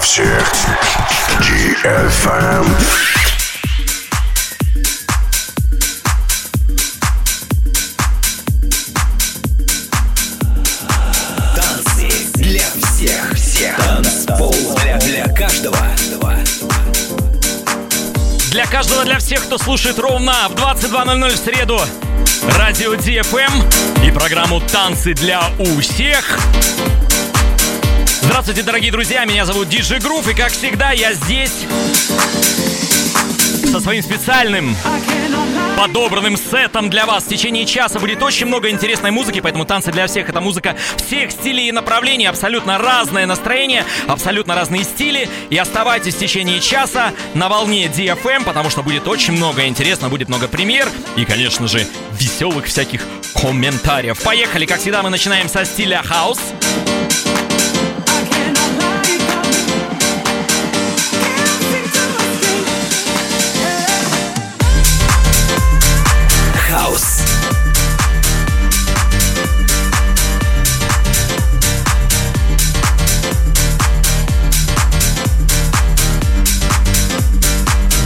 всех. GFM. для всех, всех. Танцпол для, для каждого. Для каждого, для всех, кто слушает ровно в 22.00 в среду радио DFM и программу «Танцы для у всех». Здравствуйте, дорогие друзья, меня зовут Диджи Грув, и как всегда я здесь со своим специальным подобранным сетом для вас. В течение часа будет очень много интересной музыки, поэтому танцы для всех это музыка всех стилей и направлений, абсолютно разное настроение, абсолютно разные стили. И оставайтесь в течение часа на волне DFM, потому что будет очень много интересно, будет много премьер и, конечно же, веселых всяких комментариев. Поехали, как всегда, мы начинаем со стиля хаус.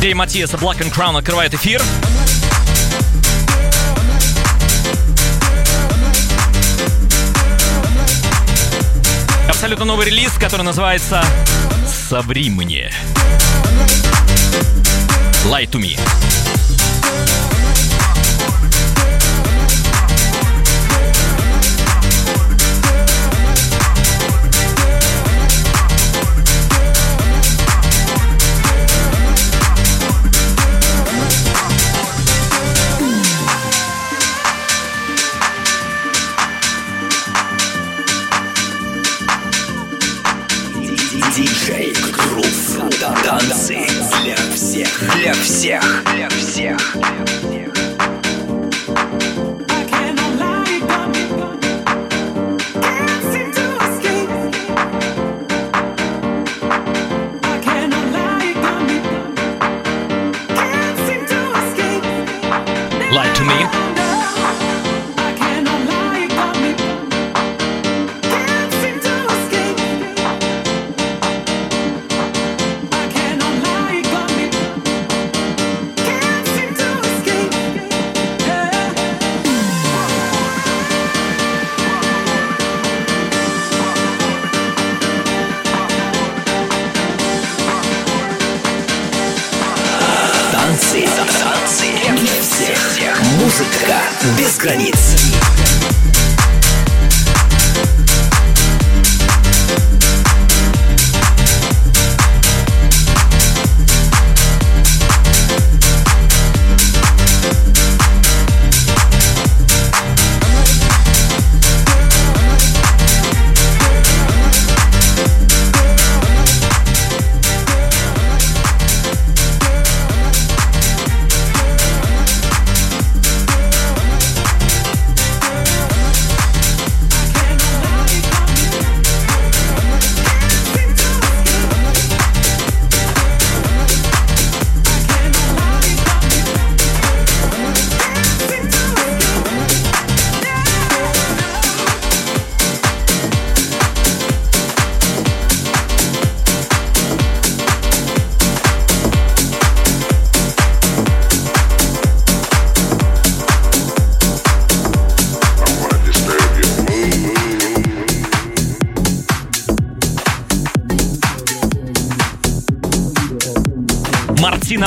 Дей Матиаса Black and Crown открывает эфир. Абсолютно новый релиз, который называется «Соври мне». Lie to me.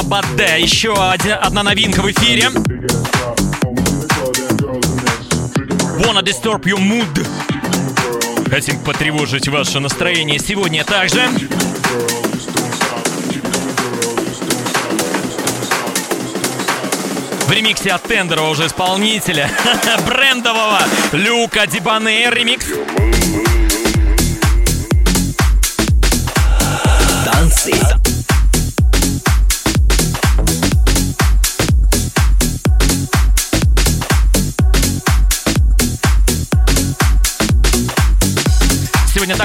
Бадде. Еще одна новинка в эфире. Wanna disturb your mood. Хотим потревожить ваше настроение сегодня также. В ремиксе от Тендера уже исполнителя брендового Люка Дибане ремикс. Танцы.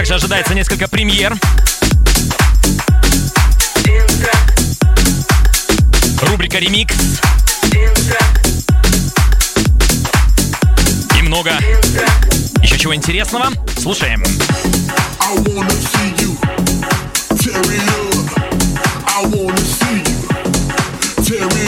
Также ожидается несколько премьер. Рубрика «Ремикс». И много еще чего интересного. Слушаем. I wanna see you Бадде. Wanna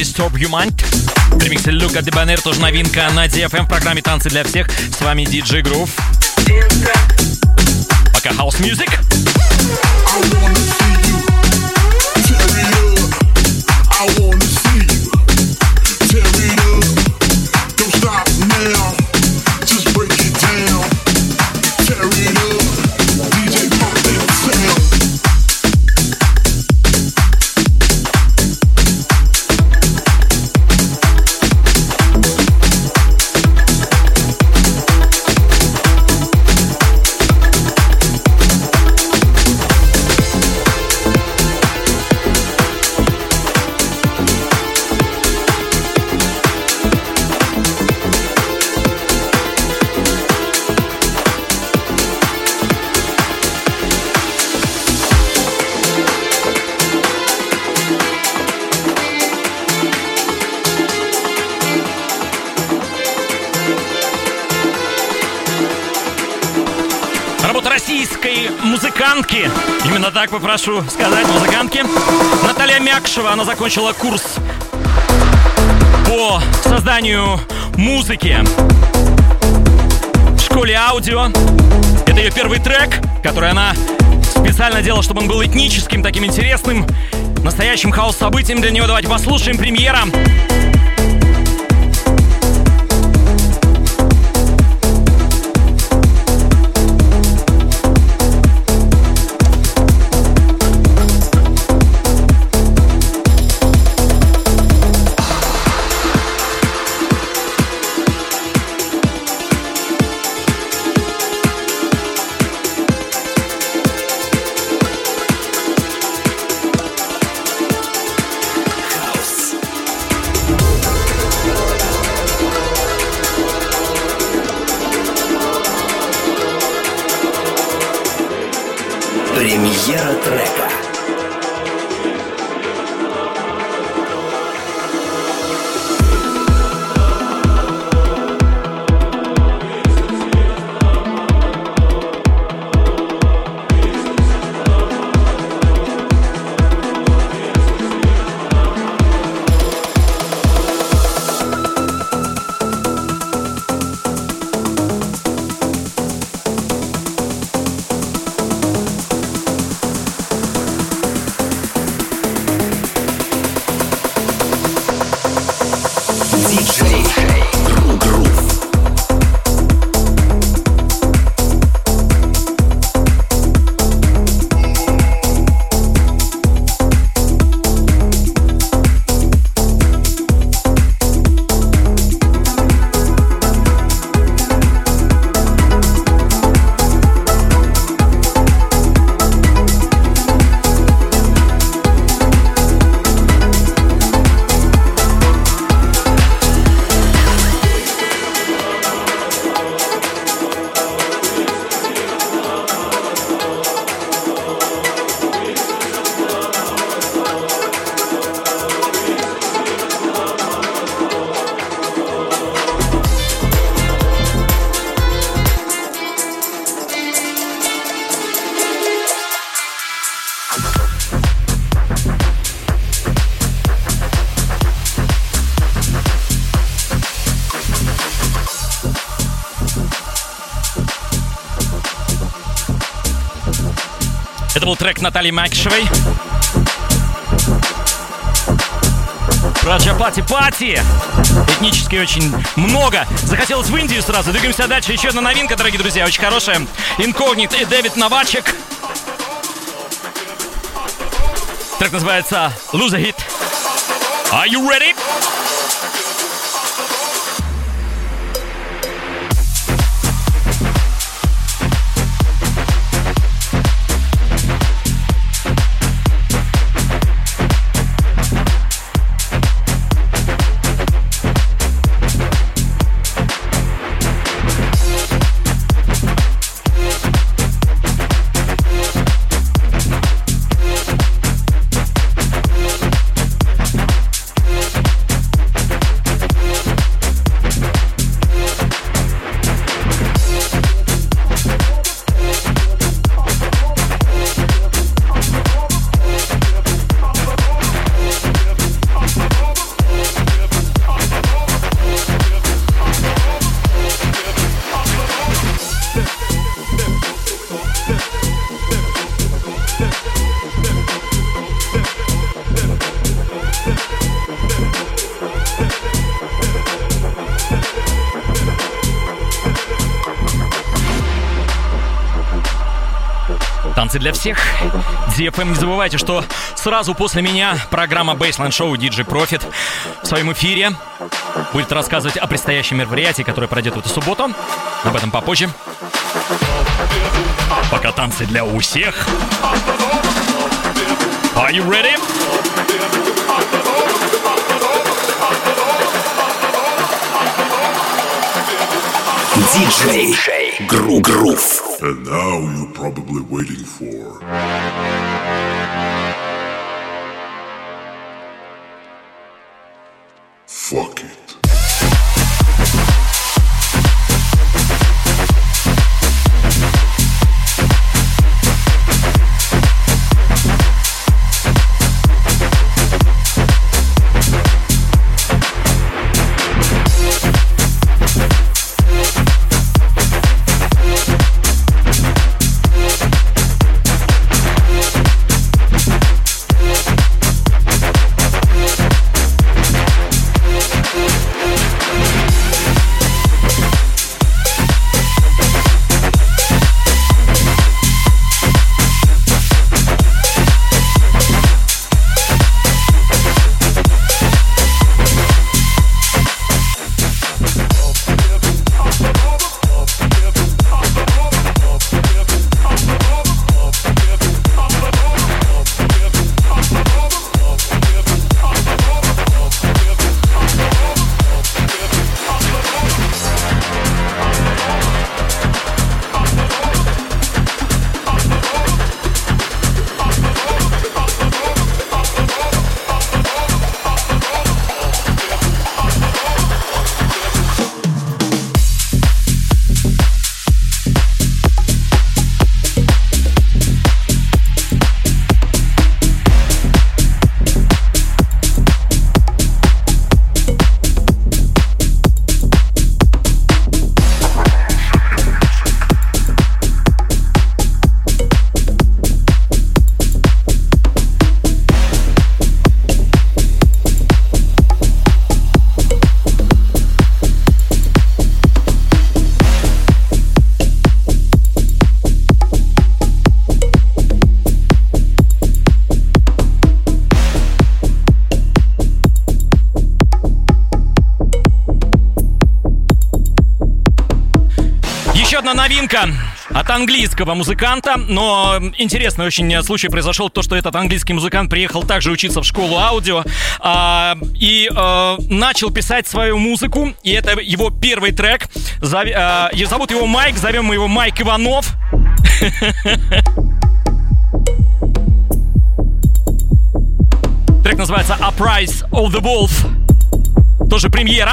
Disturb Your Mind. Ремикс Люка Дебанер, тоже новинка на DFM в программе «Танцы для всех». С вами DJ Groove. Пока House Music. I wanna see you. Tear it up. I wanna музыкантки. Именно так попрошу сказать, музыкантки. Наталья Мякшева, она закончила курс по созданию музыки в школе аудио. Это ее первый трек, который она специально делала, чтобы он был этническим, таким интересным, настоящим хаос-событием для него. Давайте послушаем премьера. Трек Натальи Макишевой. Раджа Пати Пати. Этнически очень много. Захотелось в Индию сразу. Двигаемся дальше. Еще одна новинка, дорогие друзья, очень хорошая. Инкогнит и Дэвид Новачек. Трек называется Lose a Hit. Are you ready? Танцы для всех. DFM, не забывайте, что сразу после меня программа Baseline Show DJ Profit в своем эфире будет рассказывать о предстоящем мероприятии, которое пройдет в эту субботу. Об этом попозже. Пока танцы для у всех. Are you ready? Диджей Groove. Groove. And now you're probably waiting for. Английского музыканта, но интересный очень случай произошел, то, что этот английский музыкант приехал также учиться в школу аудио а, и а, начал писать свою музыку, и это его первый трек. Зови, а, зовут его Майк, зовем мы его Майк Иванов. Трек называется Uprise of the Wolf. Тоже премьера.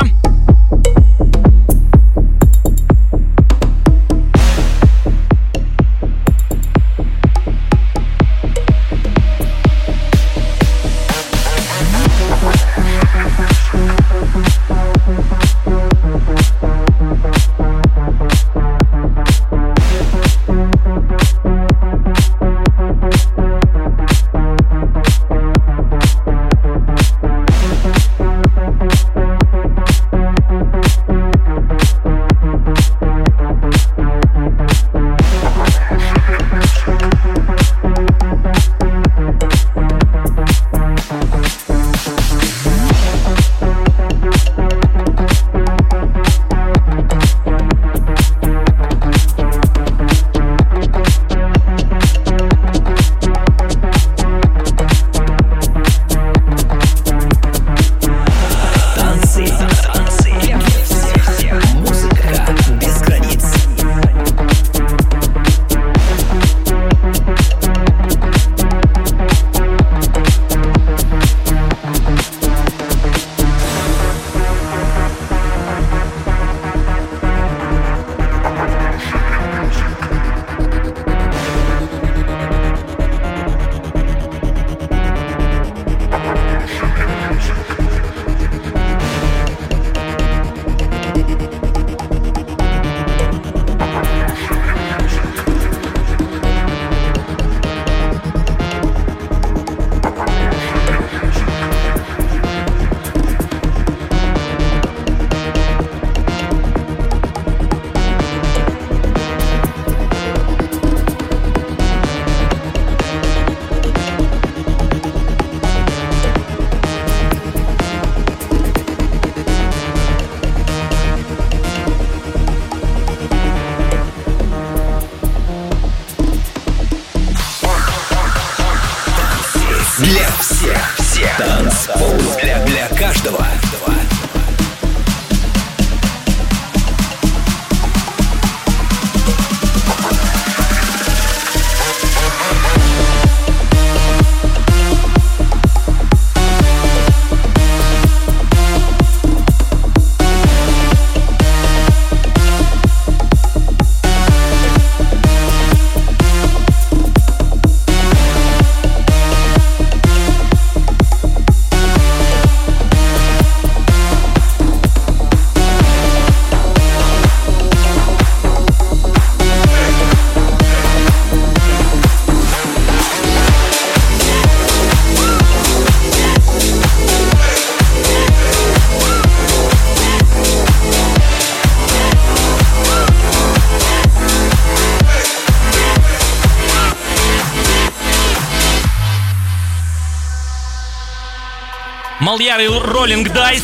Роллинг Дайс.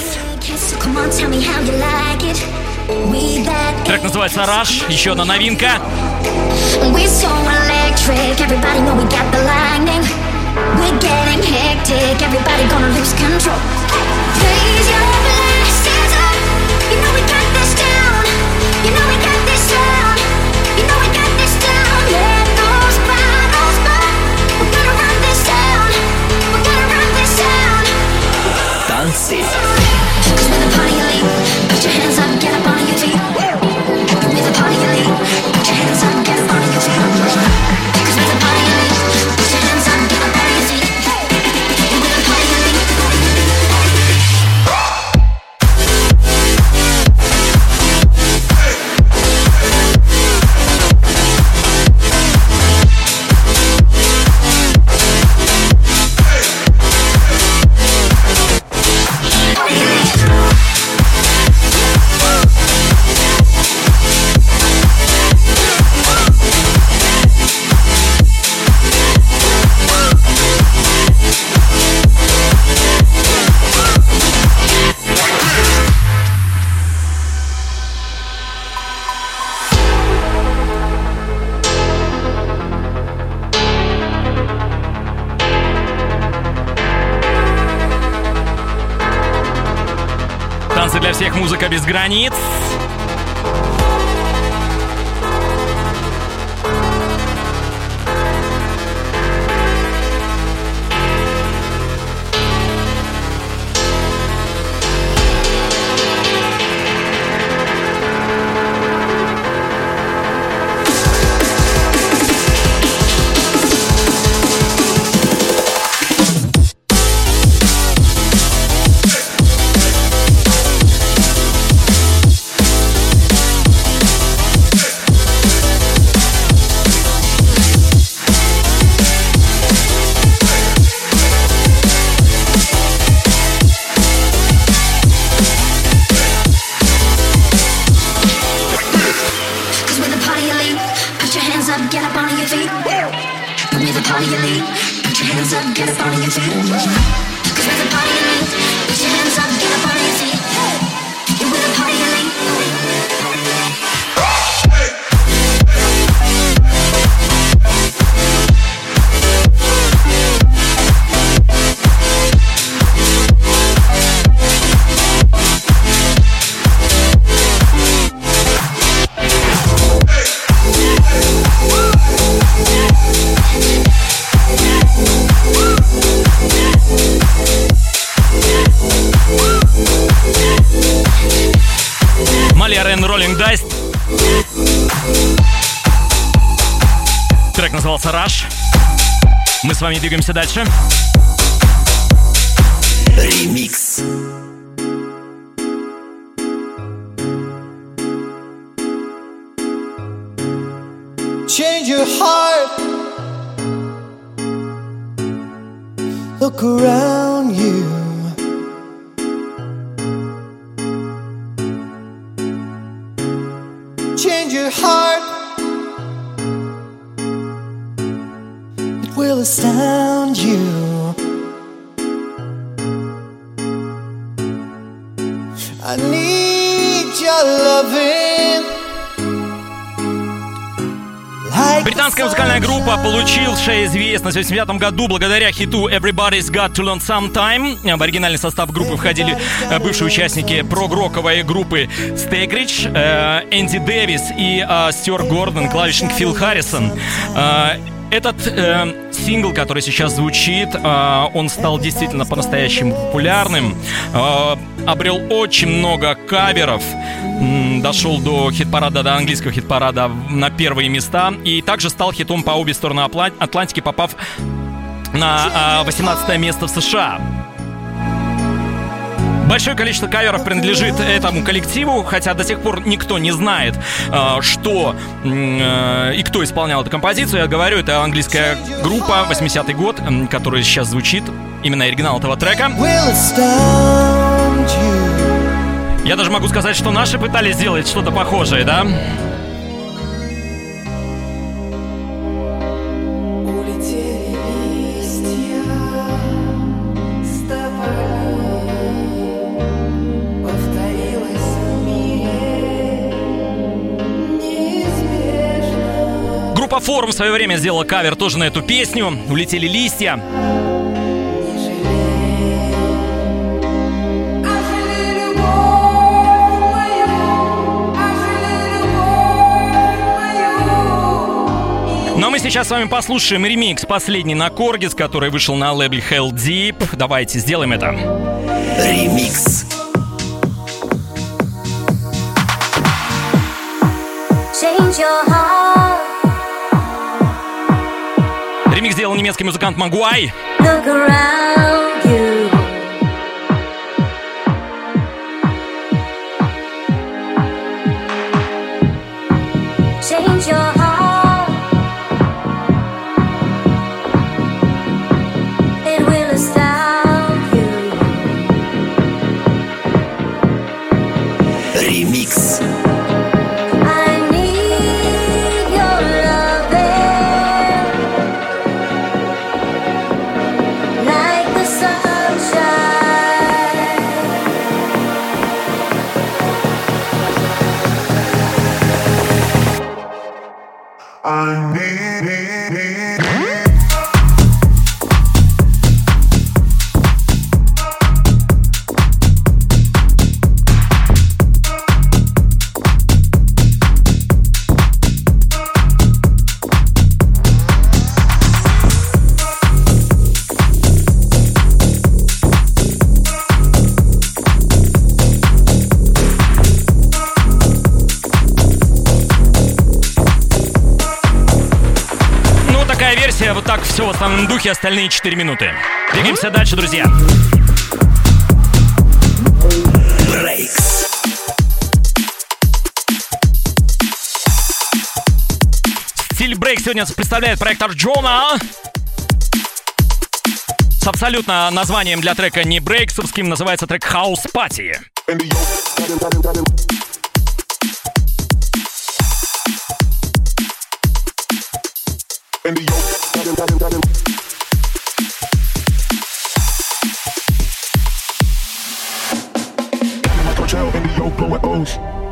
Трек называется «Раш», еще одна новинка. We're so. Границ. Назывался Rush. Мы с вами двигаемся дальше. Ремикс. change your heart. Look around you. Astound you. I need your loving. Британская музыкальная группа, получившая известность в 80 году благодаря хиту Everybody's Got to Learn Sometime. В оригинальный состав группы входили э, бывшие участники прогроковой группы Стейкридж, э, Энди Дэвис и э, Стюарт Гордон, клавишник Фил Харрисон. Э, Этот э, сингл, который сейчас звучит, э, он стал действительно по-настоящему популярным, э, обрел очень много каверов, м, дошел до хит-парада, до английского хит-парада на первые места. И также стал хитом по обе стороны Атлантики, попав на э, 18 место в США. Большое количество каверов принадлежит этому коллективу, хотя до сих пор никто не знает, э, что э, и кто исполнял эту композицию. Я говорю, это английская группа 80-й год, которая сейчас звучит, именно оригинал этого трека. Я даже могу сказать, что наши пытались сделать что-то похожее, да? Форум в свое время сделала кавер тоже на эту песню. Улетели листья. Но мы сейчас с вами послушаем ремикс последний на Коргис, который вышел на лейбле Hell Deep. Давайте сделаем это. Ремикс. Change your heart. немецкий музыкант Магуай. Look around. Все в основном духе, остальные 4 минуты. Двигаемся дальше, друзья. Стиль Брейк сегодня представляет проект Джона. с абсолютно названием для трека не брейксовским, называется трек «Хаус Пати». And Hotel, Indio, blowing O's.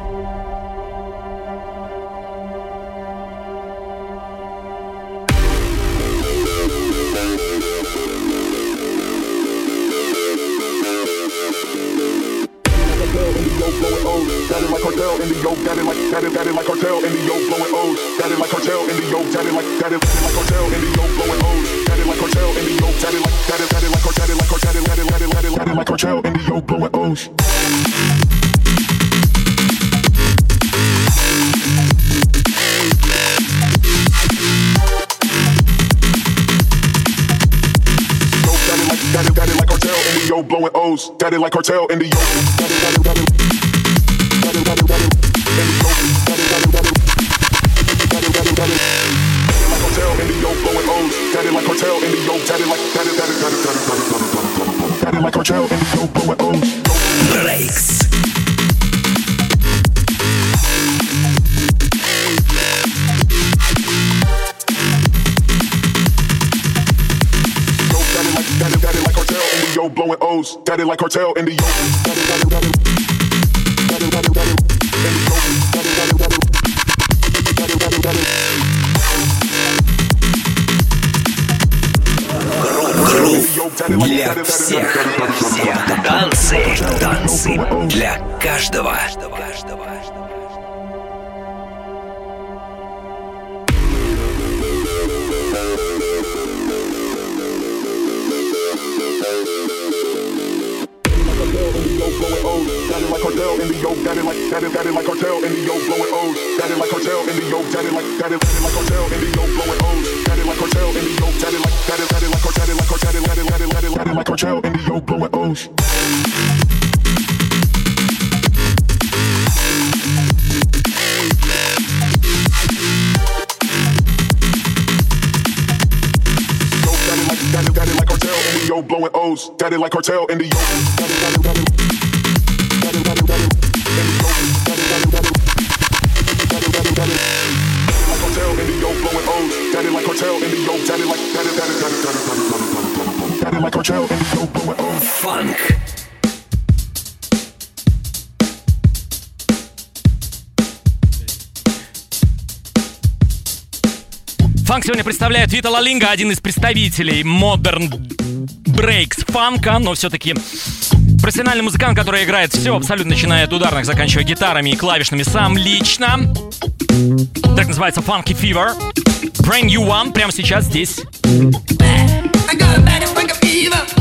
Daddy like cartel in the Like cartel in the yo O's. Daddy like cartel in the yo. Daddy like daddy daddy daddy daddy daddy daddy daddy daddy like cartel in the daddy, daddy, O's. Daddy like cartel in the yoke. got it like cartel in the Got it like cartel in the yo, got it like got it, got it, got it, got it, got it, like cartel in the yo, blowing on funk. Фанк сегодня представляет Вита Лалинга, один из представителей Modern Breaks фанка, но все-таки профессиональный музыкант, который играет все, абсолютно начиная от ударных, заканчивая гитарами и клавишными сам лично. Так называется Funky Fever. Brand New One прямо сейчас здесь. I got a funky fever.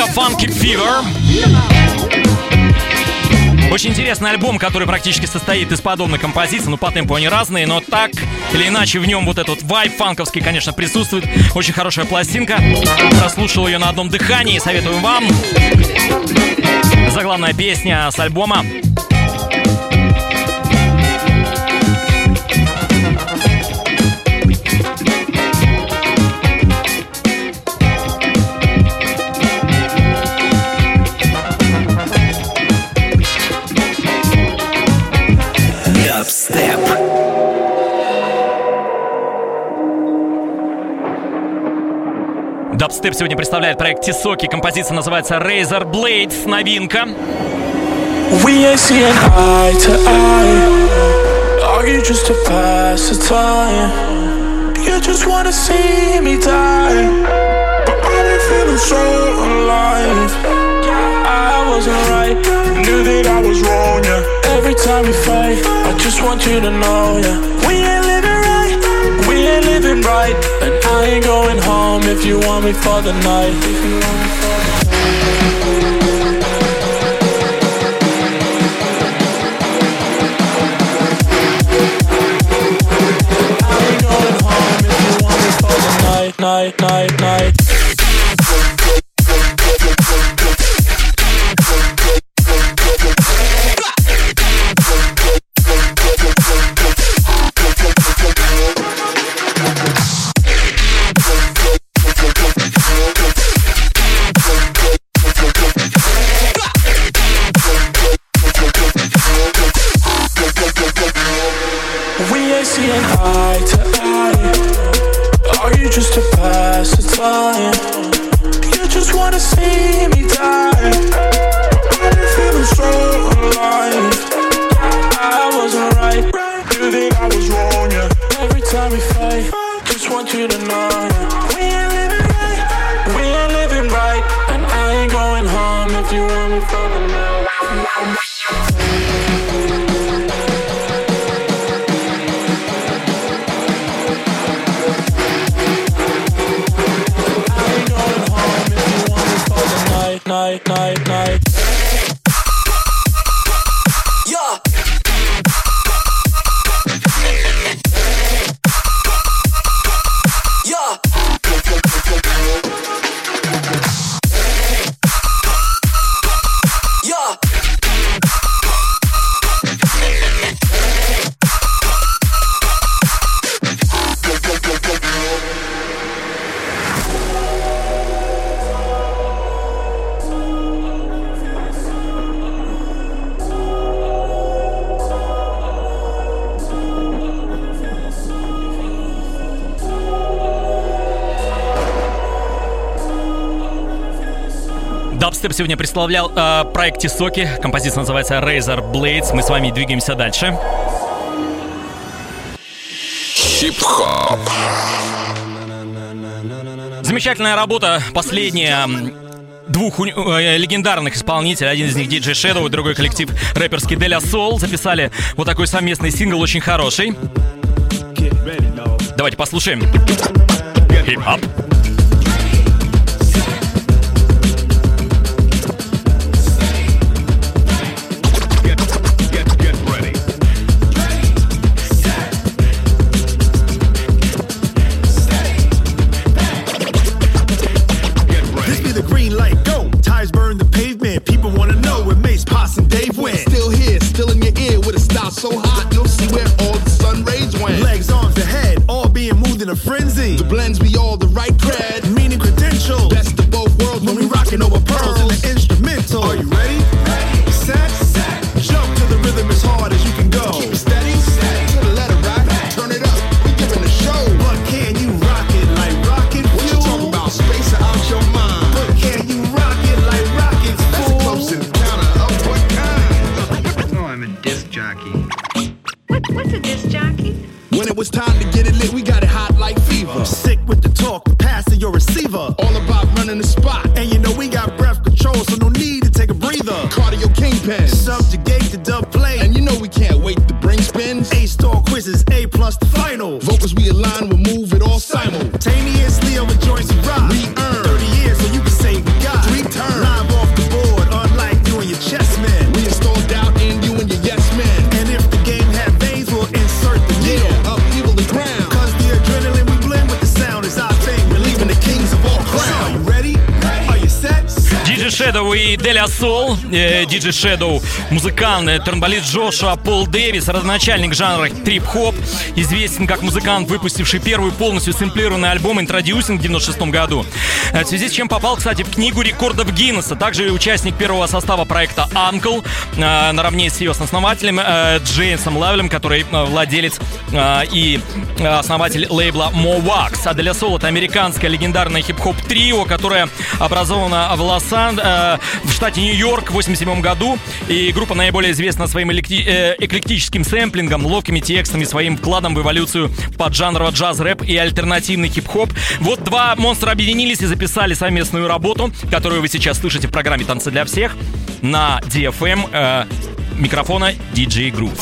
Лалинга Funky Fever. Очень интересный альбом, который практически состоит из подобных композиций, ну по темпу они разные, но так или иначе в нем вот этот вайб фанковский, конечно, присутствует. Очень хорошая пластинка. Прослушал ее на одном дыхании, советую вам. Заглавная песня с альбома. Дабстеп сегодня представляет проект Тисоки. Композиция называется Razor Blades. Новинка. We ain't seeing eye to eye. Argue just to pass the time. You just wanna see me die. But I've been feeling so alive. I wasn't right. Knew that I was wrong, yeah. Every time we fight, I just want you to know, yeah. We ain't living right. And I ain't going home if you want me for the night. I ain't going home if you want me for the night, night, night, night. Seeing eye to eye. Are you just to pass the time? You just wanna see me die. I've been feeling so alive. I wasn't right. Knew that I was wrong, yeah. Every time we fight, just want you to know. yeah. We ain't living right. We ain't living right. And I ain't going home if you want me for сегодня представлял э, проект Тисоки. Композиция называется Razor Blades. Мы с вами двигаемся дальше. Хип-хоп. Замечательная работа, последняя двух э, легендарных исполнителей. Один из них DJ Shadow, другой коллектив рэперский Деля Soul записали вот такой совместный сингл, очень хороший. Давайте послушаем. Хип-хоп. A frenzy. The blends be all the right cred. Meaning credentials. Best of both worlds when we rockin' over pearls in the Сол. Э, DJ Shadow – музыкант, тромболист Джошуа Пол Дэвис, родоначальник жанра трип-хоп, известен как музыкант, выпустивший первый полностью сэмплированный альбом Introducing в 96 году. Э, В связи с чем попал, кстати, в книгу рекордов Гиннесса. Также участник первого состава проекта Uncle, э, наравне с ее основателем э, Джеймсом Лавелем, который владелец и основатель лейбла Mowax. А Деля Сол – это американское легендарное хип-хоп трио, которое образовано в Лос-Ан, в штате Нью-Йорк в 87 году. И группа наиболее известна своим электи- эклектическим сэмплингом, ловкими текстами, своим вкладом в эволюцию поджанрового джаз-рэп и альтернативный хип-хоп. Вот два монстра объединились и совместную работу, которую вы сейчас слышите в программе «Танцы для всех» на DFM э, микрофона DJ Groove.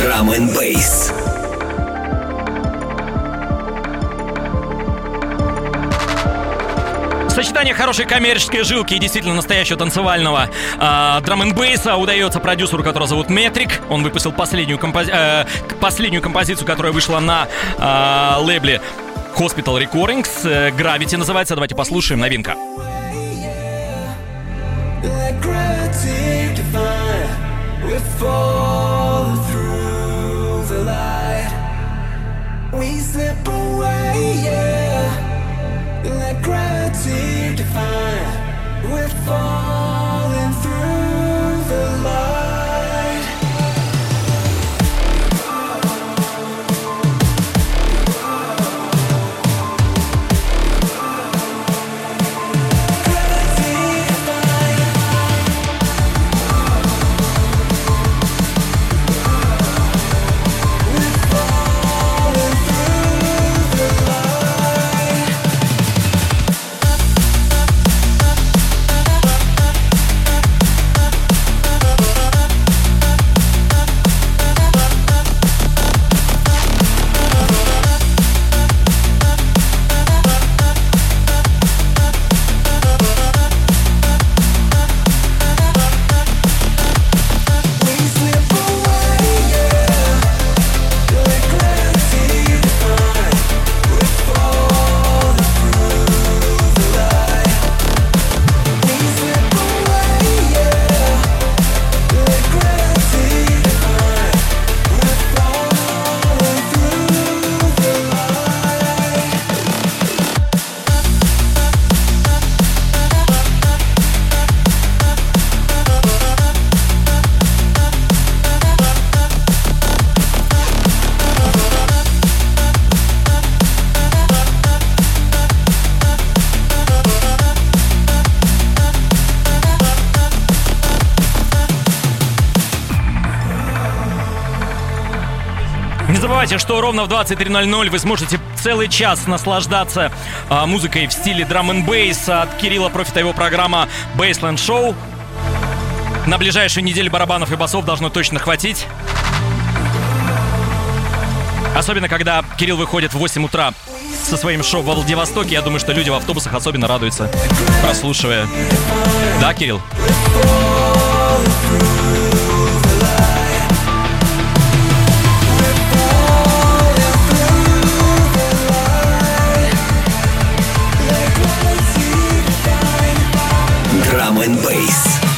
Drum and bass. Сочетание хорошей коммерческой жилки и действительно настоящего танцевального э, драм н бейса удается продюсеру, которого зовут Метрик. Он выпустил последнюю, компози- э, последнюю композицию, которая вышла на э, лейбле Hospital Recordings. Э, Gravity называется. Давайте послушаем. Новинка. We slip away, yeah. Like gravity define. we're falling through забывайте, что ровно в 23.00 вы сможете целый час наслаждаться а, музыкой в стиле драм н от Кирилла Профита его программа Baseland Show. На ближайшую неделю барабанов и басов должно точно хватить. Особенно, когда Кирилл выходит в 8 утра со своим шоу во Владивостоке. Я думаю, что люди в автобусах особенно радуются, прослушивая. Да, Кирилл? Драм н бейс.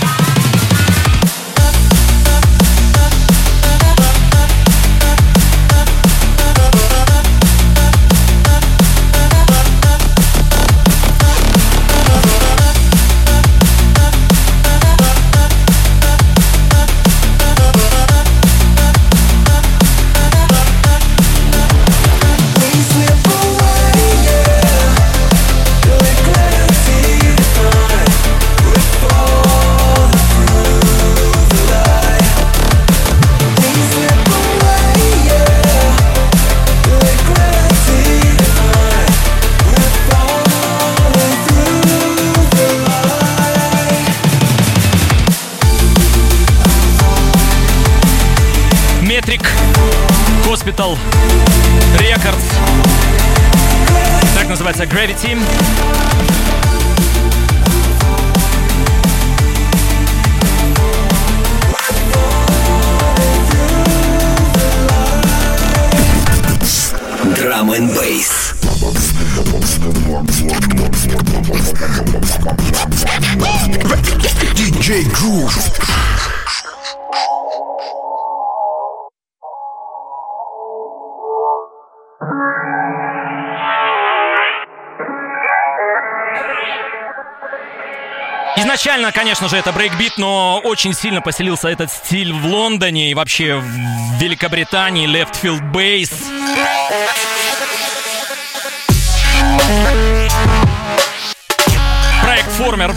Изначально, конечно же, это брейкбит, но очень сильно поселился этот стиль в Лондоне и вообще в Великобритании, Left Field Bass. Проект Формер.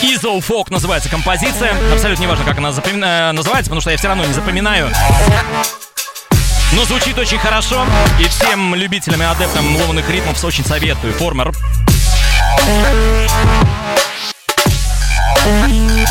Изол Фок называется композиция. Абсолютно неважно, как она запоми- э, называется, потому что я все равно не запоминаю. Но звучит очень хорошо, и всем любителям и адептам ломаных ритмов очень советую. Формер. Диджей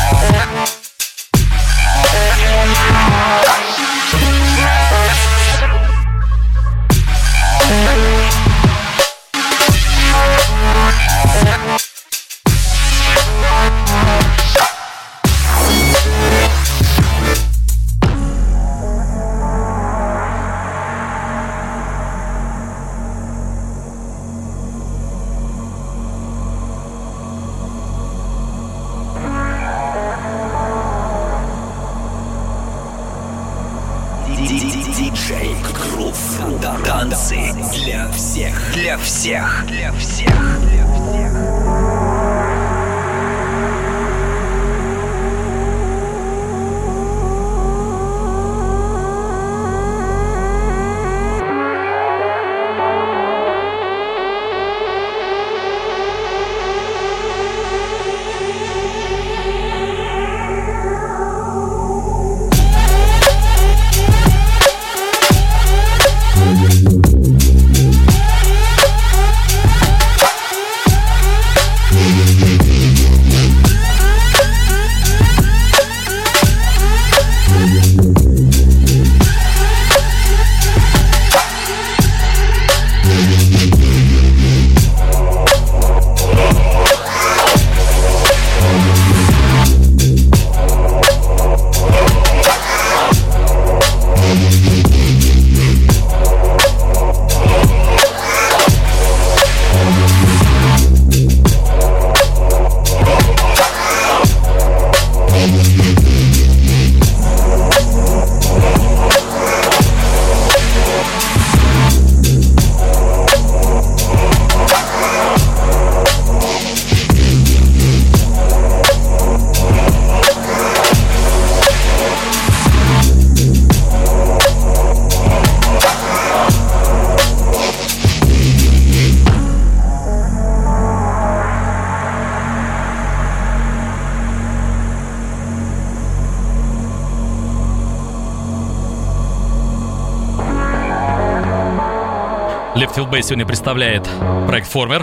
Base сегодня представляет проект Former.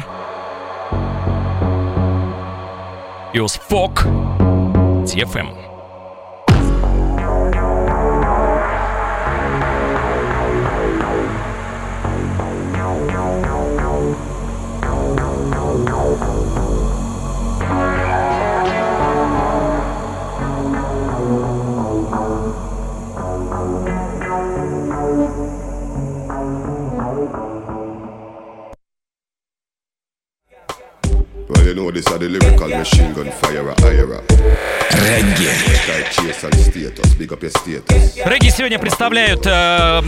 Иос Фок. TFM. Сегодня представляют э,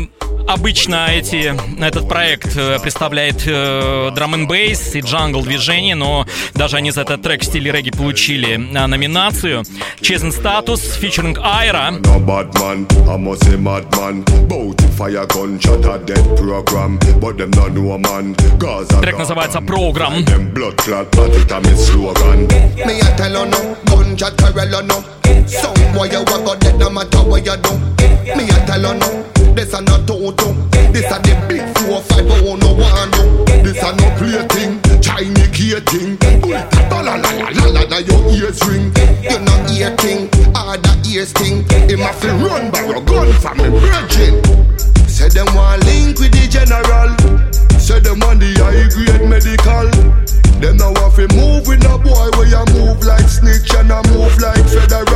обычно эти этот проект э, представляет э, драм н бейс и джангл движение, но даже они за этот трек в стиле регги получили э, номинацию. Честный статус, фичеринг Айра. But Трек называется «Программ». But a tell you go dead no matter what you do. Me a tell you no, this a no toto. This a the big four five oh no one do. This a no plaything, Chinese. Bullet la la la la la your ears ring. You no ear thing, other ears thing. Him a fi run by a gun from me virgin. Say them want link with the general. Say them on the high grade medical. Them now want fi move with no boy where you move like snitch and I move like federal.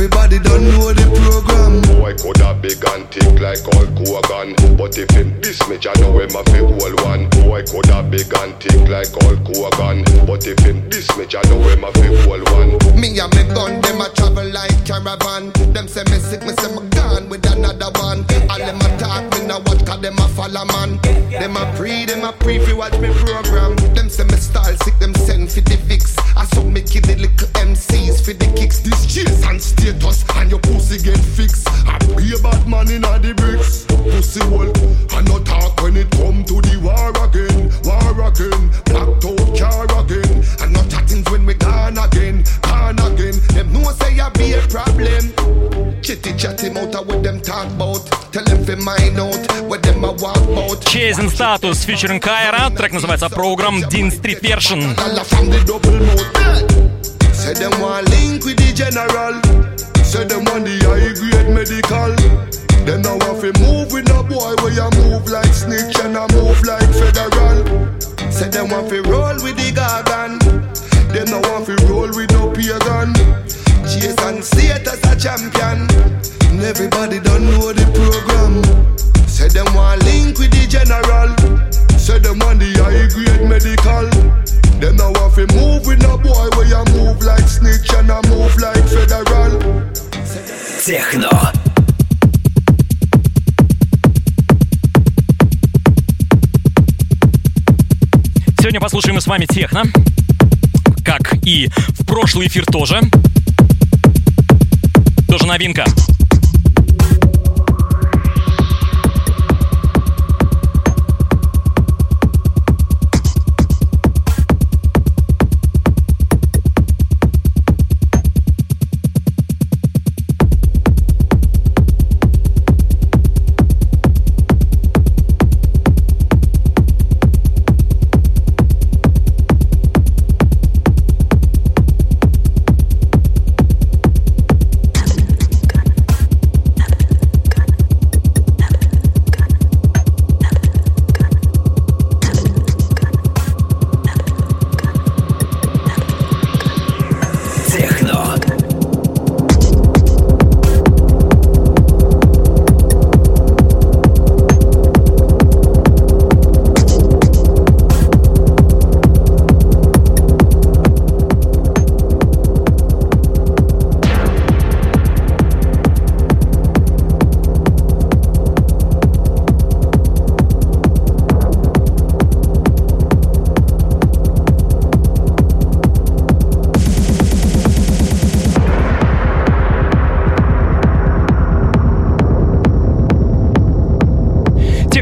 Everybody don't know the program. Boy coulda big and thick like Hulk Hogan, but if him diss me, I know him a fi hold one. Boy coulda big and thick like Hulk Hogan, but if him diss me, I know him a fi hold one. Me and me gun, them a travel like caravan. Them say me sick, me say me gone with another one. All them a talk, me now watch, cause them a follow man. Them a pre, them a pre, fi watch me program. Them say me style sick, them send for the fix. I saw me the little MCs for the kicks. This chase and status, and your pussy get fixed. I be a bad man in all the bricks. Pussy hole, I no talk when it come to the war again. War again, blacked out car again. And no chattings when we gone again, gone again. Them know say I be a problem. Chitty chatty mouth a what them talk about. Tell them fi mind out what them a walk about. Чейзен статус фичеринг Айра. Трек называется Программ Дин Стрит Вершин. Dollar from the double mouth. Say them want link with the general. Say them want the high grade medical. Them now want fi move with no boy where you move like snitch and I move like federal. Say them want fi roll with и в прошлый эфир тоже. Тоже новинка.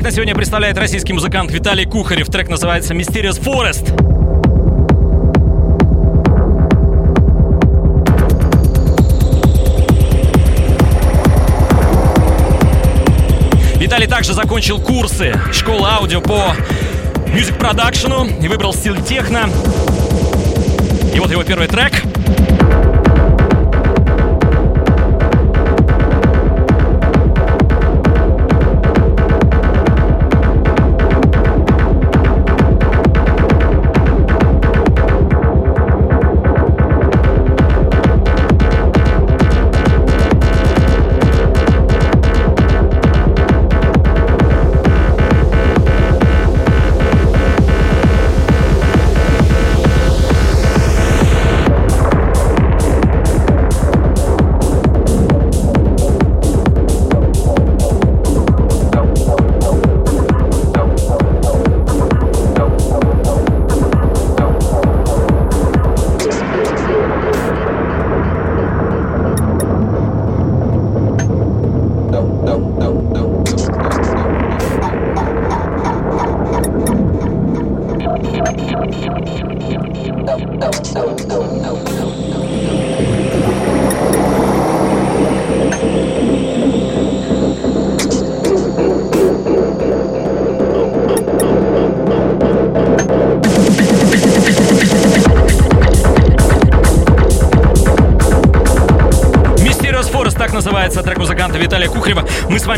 нас сегодня представляет российский музыкант Виталий Кухарев. Трек называется «Mysterious Forest». Виталий также закончил курсы школы аудио по мюзик продакшену и выбрал стиль техно. И вот его первый трек —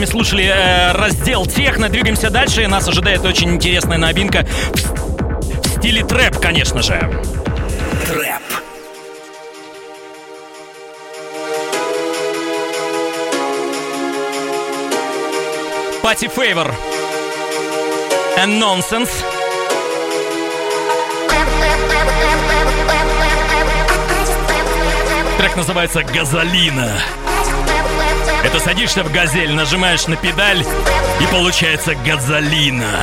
вами слушали э, раздел техно, двигаемся дальше. Нас ожидает очень интересная новинка в, в стиле трэп, конечно же. Трэп. Пати Фейвор. And Nonsense. Трек называется «Газолина». Это садишься в газель, нажимаешь на педаль, и получается газолина.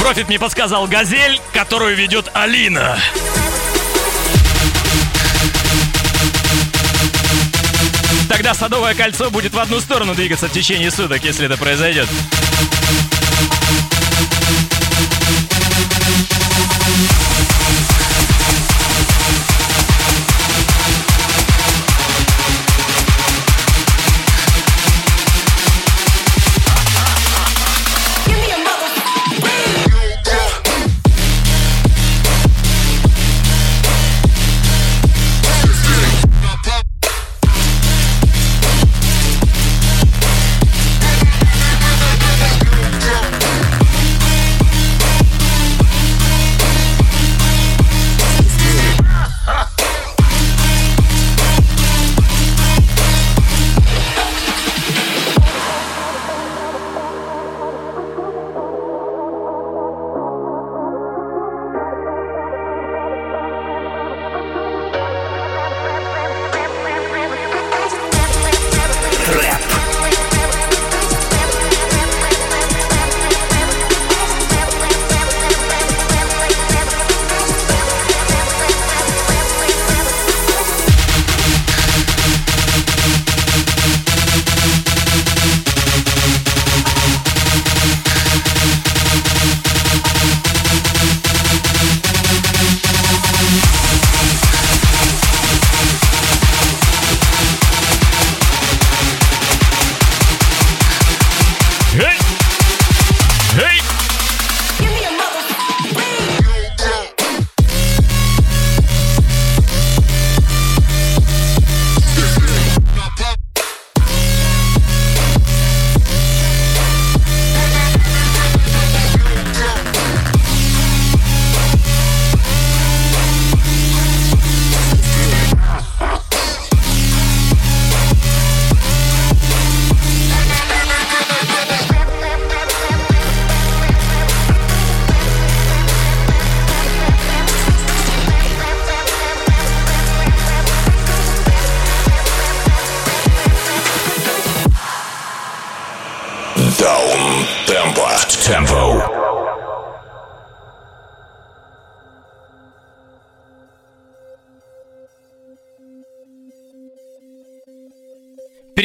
Профит мне подсказал газель, которую ведет Алина. Тогда Садовое кольцо будет в одну сторону двигаться в течение суток, если это произойдет.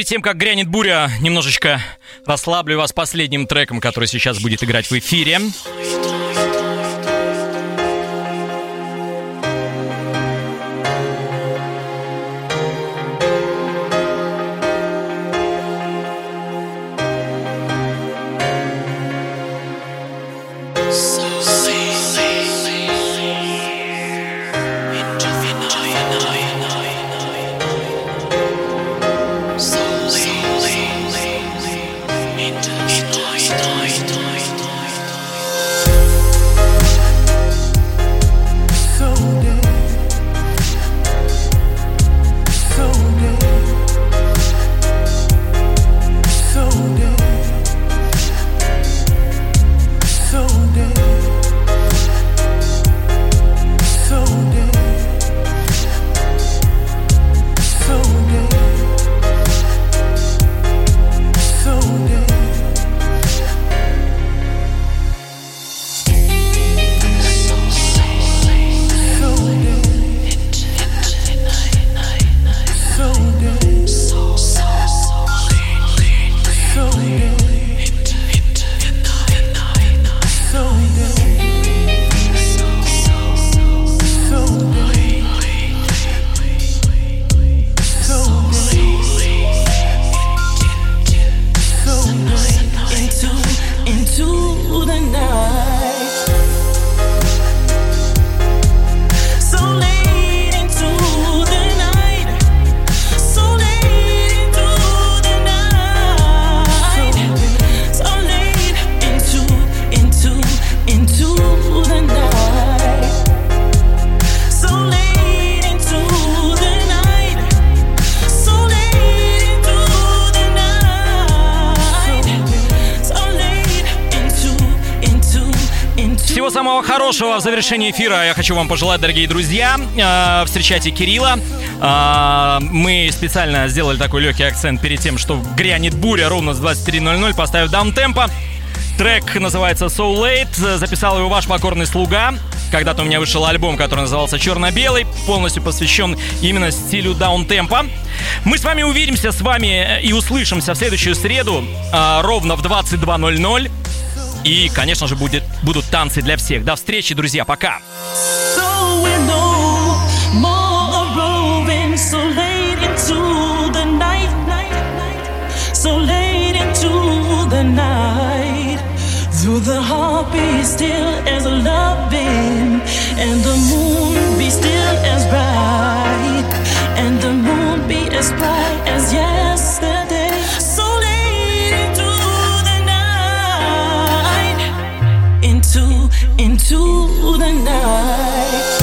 Тем, как грянет буря, немножечко расслаблю вас последним треком, который сейчас будет играть в эфире. Завершении эфира я хочу вам пожелать, дорогие друзья. Э, Встречайте Кирилла. Э, Мы специально сделали такой легкий акцент перед тем, что грянет буря ровно с 23.00, поставив даунтемпа. Трек называется So Late. Записал его ваш покорный слуга. Когда-то у меня вышел альбом, который назывался «Черно-белый», полностью посвящен именно стилю даунтемпа. Мы с вами увидимся с вами и услышимся в следующую среду э, ровно в 22.00. И, конечно же, будет, будут танцы для всех. До встречи, друзья. Пока. As bright, as bright into the night.